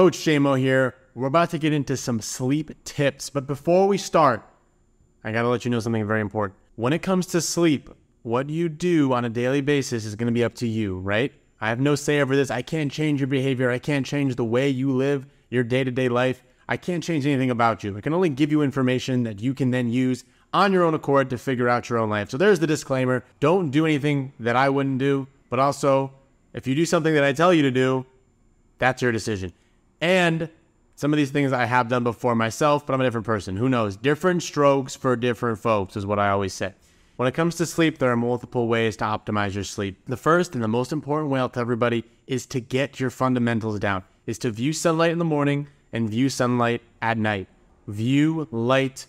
Coach JMO here. We're about to get into some sleep tips, but before we start, I gotta let you know something very important. When it comes to sleep, what you do on a daily basis is gonna be up to you, right? I have no say over this. I can't change your behavior. I can't change the way you live your day to day life. I can't change anything about you. I can only give you information that you can then use on your own accord to figure out your own life. So there's the disclaimer. Don't do anything that I wouldn't do, but also, if you do something that I tell you to do, that's your decision. And some of these things I have done before myself, but I'm a different person. Who knows? Different strokes for different folks is what I always say. When it comes to sleep, there are multiple ways to optimize your sleep. The first and the most important way I'll tell everybody is to get your fundamentals down, is to view sunlight in the morning and view sunlight at night. View light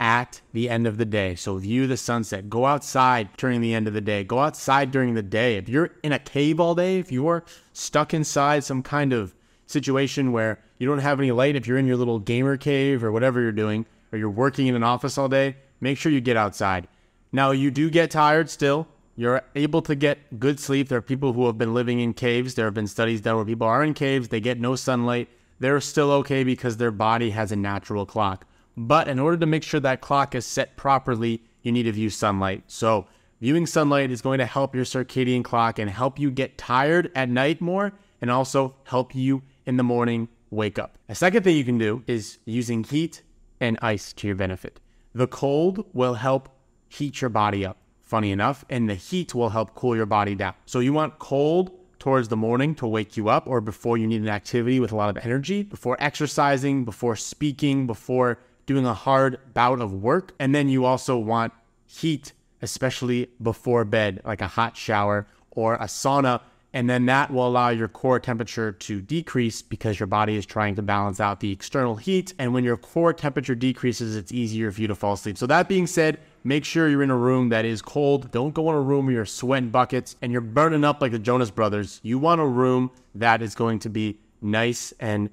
at the end of the day. So view the sunset. Go outside during the end of the day. Go outside during the day. If you're in a cave all day, if you're stuck inside some kind of situation where you don't have any light, if you're in your little gamer cave or whatever you're doing, or you're working in an office all day, make sure you get outside. Now, you do get tired still. You're able to get good sleep. There are people who have been living in caves. There have been studies done where people are in caves, they get no sunlight. They're still okay because their body has a natural clock. But in order to make sure that clock is set properly, you need to view sunlight. So, viewing sunlight is going to help your circadian clock and help you get tired at night more and also help you in the morning wake up. A second thing you can do is using heat and ice to your benefit. The cold will help heat your body up, funny enough, and the heat will help cool your body down. So you want cold towards the morning to wake you up or before you need an activity with a lot of energy, before exercising, before speaking, before doing a hard bout of work. And then you also want heat, especially before bed, like a hot shower or a sauna and then that will allow your core temperature to decrease because your body is trying to balance out the external heat. And when your core temperature decreases, it's easier for you to fall asleep. So, that being said, make sure you're in a room that is cold. Don't go in a room where you're sweating buckets and you're burning up like the Jonas Brothers. You want a room that is going to be nice and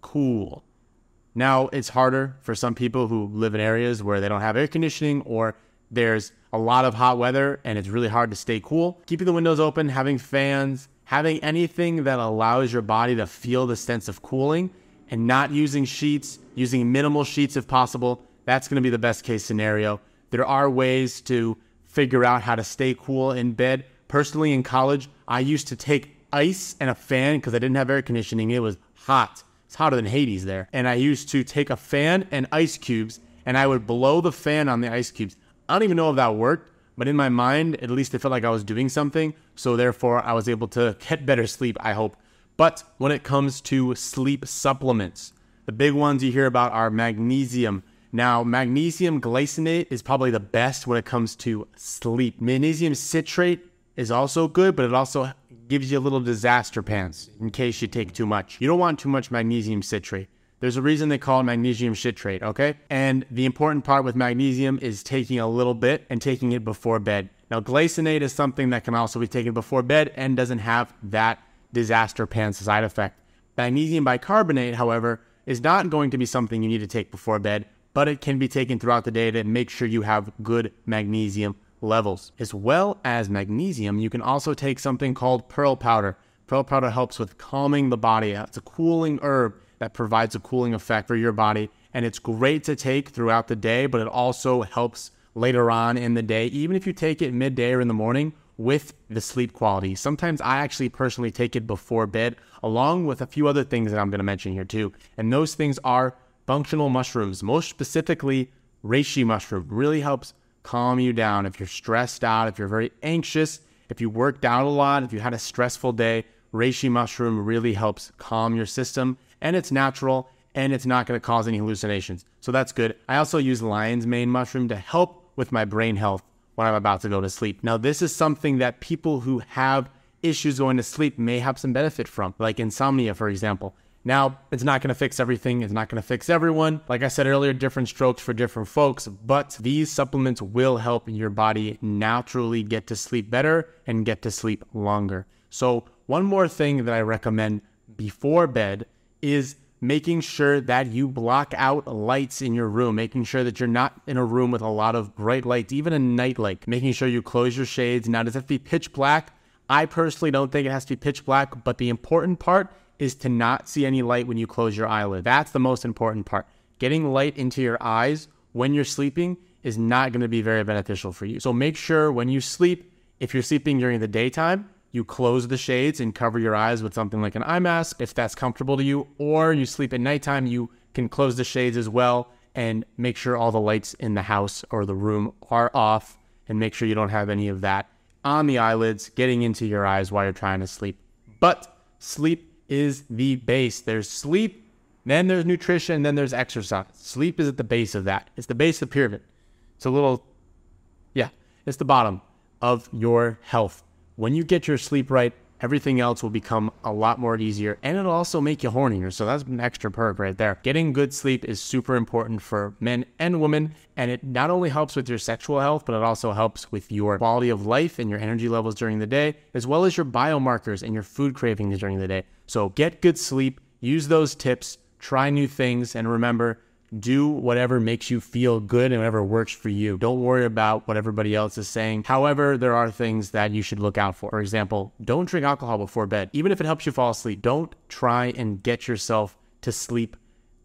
cool. Now, it's harder for some people who live in areas where they don't have air conditioning or there's a lot of hot weather and it's really hard to stay cool. Keeping the windows open, having fans, having anything that allows your body to feel the sense of cooling and not using sheets, using minimal sheets if possible, that's going to be the best case scenario. There are ways to figure out how to stay cool in bed. Personally, in college, I used to take ice and a fan because I didn't have air conditioning. It was hot. It's hotter than Hades there. And I used to take a fan and ice cubes and I would blow the fan on the ice cubes. I don't even know if that worked, but in my mind, at least it felt like I was doing something. So therefore, I was able to get better sleep, I hope. But when it comes to sleep supplements, the big ones you hear about are magnesium. Now, magnesium glycinate is probably the best when it comes to sleep. Magnesium citrate is also good, but it also gives you a little disaster pants in case you take too much. You don't want too much magnesium citrate. There's a reason they call it magnesium citrate, okay? And the important part with magnesium is taking a little bit and taking it before bed. Now, glycinate is something that can also be taken before bed and doesn't have that disaster pants side effect. Magnesium bicarbonate, however, is not going to be something you need to take before bed, but it can be taken throughout the day to make sure you have good magnesium levels. As well as magnesium, you can also take something called pearl powder. Pearl powder helps with calming the body. It's a cooling herb that provides a cooling effect for your body. And it's great to take throughout the day, but it also helps later on in the day, even if you take it midday or in the morning with the sleep quality. Sometimes I actually personally take it before bed, along with a few other things that I'm going to mention here too. And those things are functional mushrooms, most specifically, reishi mushroom really helps calm you down. If you're stressed out, if you're very anxious, if you worked out a lot, if you had a stressful day, reishi mushroom really helps calm your system and it's natural and it's not going to cause any hallucinations. So that's good. I also use lion's mane mushroom to help with my brain health when I'm about to go to sleep. Now, this is something that people who have issues going to sleep may have some benefit from, like insomnia, for example. Now, it's not going to fix everything. It's not going to fix everyone. Like I said earlier, different strokes for different folks, but these supplements will help your body naturally get to sleep better and get to sleep longer. So, one more thing that I recommend before bed is making sure that you block out lights in your room, making sure that you're not in a room with a lot of bright lights, even a night light, making sure you close your shades. Now, does it have to be pitch black? I personally don't think it has to be pitch black, but the important part is to not see any light when you close your eyelid. That's the most important part. Getting light into your eyes when you're sleeping is not going to be very beneficial for you. So make sure when you sleep, if you're sleeping during the daytime, you close the shades and cover your eyes with something like an eye mask if that's comfortable to you, or you sleep at nighttime, you can close the shades as well and make sure all the lights in the house or the room are off and make sure you don't have any of that on the eyelids getting into your eyes while you're trying to sleep. But sleep is the base. There's sleep, then there's nutrition, then there's exercise. Sleep is at the base of that. It's the base of the pyramid. It's a little, yeah, it's the bottom of your health. When you get your sleep right, everything else will become a lot more easier and it'll also make you hornier. So that's an extra perk right there. Getting good sleep is super important for men and women. And it not only helps with your sexual health, but it also helps with your quality of life and your energy levels during the day, as well as your biomarkers and your food cravings during the day. So get good sleep, use those tips, try new things, and remember, do whatever makes you feel good and whatever works for you. Don't worry about what everybody else is saying. However, there are things that you should look out for. For example, don't drink alcohol before bed. Even if it helps you fall asleep, don't try and get yourself to sleep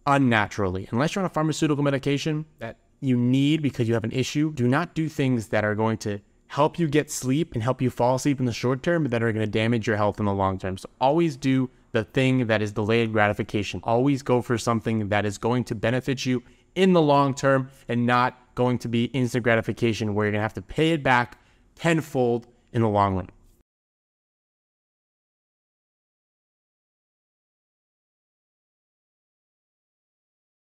unnaturally. Unless you're on a pharmaceutical medication that you need because you have an issue, do not do things that are going to help you get sleep and help you fall asleep in the short term, but that are going to damage your health in the long term. So always do the thing that is delayed gratification. Always go for something that is going to benefit you in the long term and not going to be instant gratification where you're going to have to pay it back tenfold in the long run.